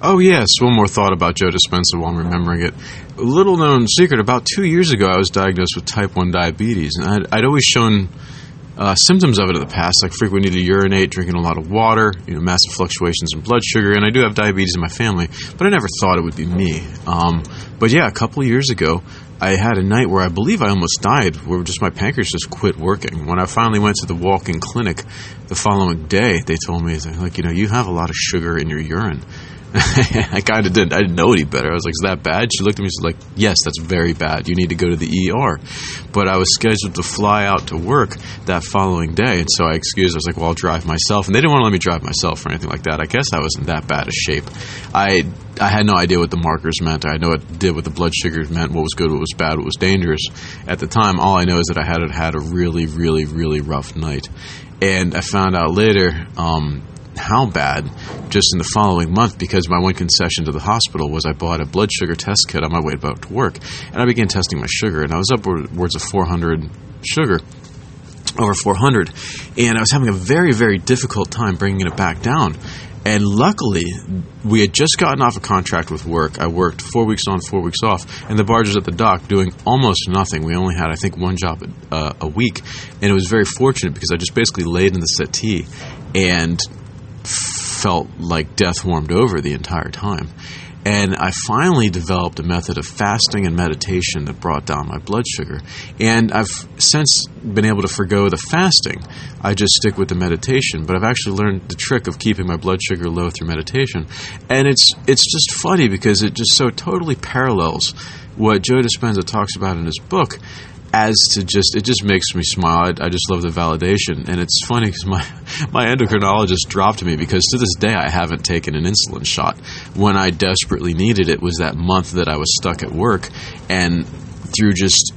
Oh, yes. One more thought about Joe Dispenza while I'm remembering it. A little known secret about two years ago, I was diagnosed with type 1 diabetes, and I'd, I'd always shown uh, symptoms of it in the past, like frequent need to urinate, drinking a lot of water, you know, massive fluctuations in blood sugar, and I do have diabetes in my family, but I never thought it would be me. Um, but yeah, a couple of years ago, I had a night where I believe I almost died, where just my pancreas just quit working. When I finally went to the walk-in clinic the following day, they told me, like, you know, you have a lot of sugar in your urine. I kind of didn't. I didn't know any better. I was like, "Is that bad?" She looked at me. She's like, "Yes, that's very bad. You need to go to the ER." But I was scheduled to fly out to work that following day, and so I excused. I was like, "Well, I'll drive myself," and they didn't want to let me drive myself or anything like that. I guess I was in that bad a shape. I I had no idea what the markers meant. I know it did what the blood sugars meant, what was good, what was bad, what was dangerous. At the time, all I know is that I had had a really, really, really rough night, and I found out later. Um, how bad just in the following month because my one concession to the hospital was I bought a blood sugar test kit on my way back to work. And I began testing my sugar, and I was upwards of 400 sugar, over 400. And I was having a very, very difficult time bringing it back down. And luckily, we had just gotten off a contract with work. I worked four weeks on, four weeks off, and the barge was at the dock doing almost nothing. We only had, I think, one job uh, a week, and it was very fortunate because I just basically laid in the settee and felt like death warmed over the entire time. And I finally developed a method of fasting and meditation that brought down my blood sugar. And I've since been able to forego the fasting. I just stick with the meditation, but I've actually learned the trick of keeping my blood sugar low through meditation. And it's it's just funny because it just so totally parallels what Joe Dispenza talks about in his book as to just it just makes me smile. I, I just love the validation, and it's funny because my my endocrinologist dropped me because to this day I haven't taken an insulin shot. When I desperately needed it was that month that I was stuck at work, and through just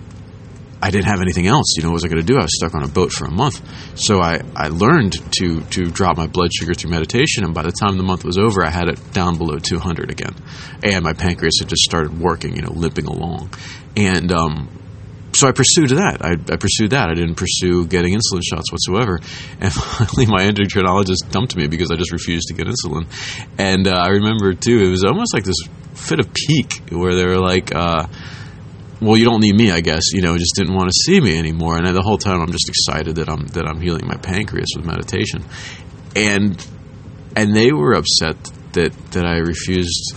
I didn't have anything else. You know, what was I going to do? I was stuck on a boat for a month. So I, I learned to, to drop my blood sugar through meditation, and by the time the month was over, I had it down below 200 again. And my pancreas had just started working, you know, limping along. And um, so I pursued that. I, I, pursued that. I didn't pursue getting insulin shots whatsoever. And finally, my endocrinologist dumped me because I just refused to get insulin. And uh, I remember too, it was almost like this fit of pique where they were like, uh, "Well, you don't need me, I guess." You know, just didn't want to see me anymore. And the whole time, I'm just excited that I'm that I'm healing my pancreas with meditation. And and they were upset that that I refused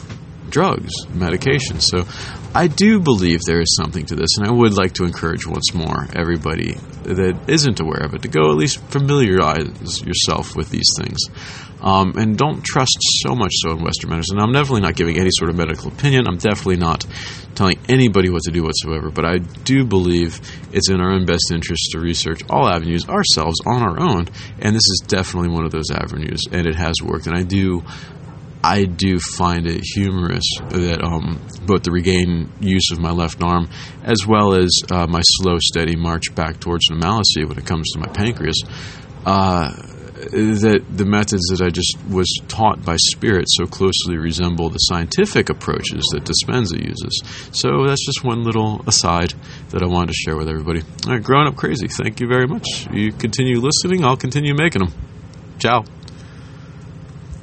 drugs, medication. So I do believe there is something to this, and I would like to encourage once more everybody that isn't aware of it to go at least familiarize yourself with these things. Um, and don't trust so much so in Western medicine. I'm definitely not giving any sort of medical opinion. I'm definitely not telling anybody what to do whatsoever. But I do believe it's in our own best interest to research all avenues ourselves on our own. And this is definitely one of those avenues, and it has worked. And I do I do find it humorous that um, both the regained use of my left arm as well as uh, my slow, steady march back towards normalcy when it comes to my pancreas, uh, that the methods that I just was taught by spirit so closely resemble the scientific approaches that Dispenza uses. So that's just one little aside that I wanted to share with everybody. All right, growing up crazy. Thank you very much. You continue listening, I'll continue making them. Ciao.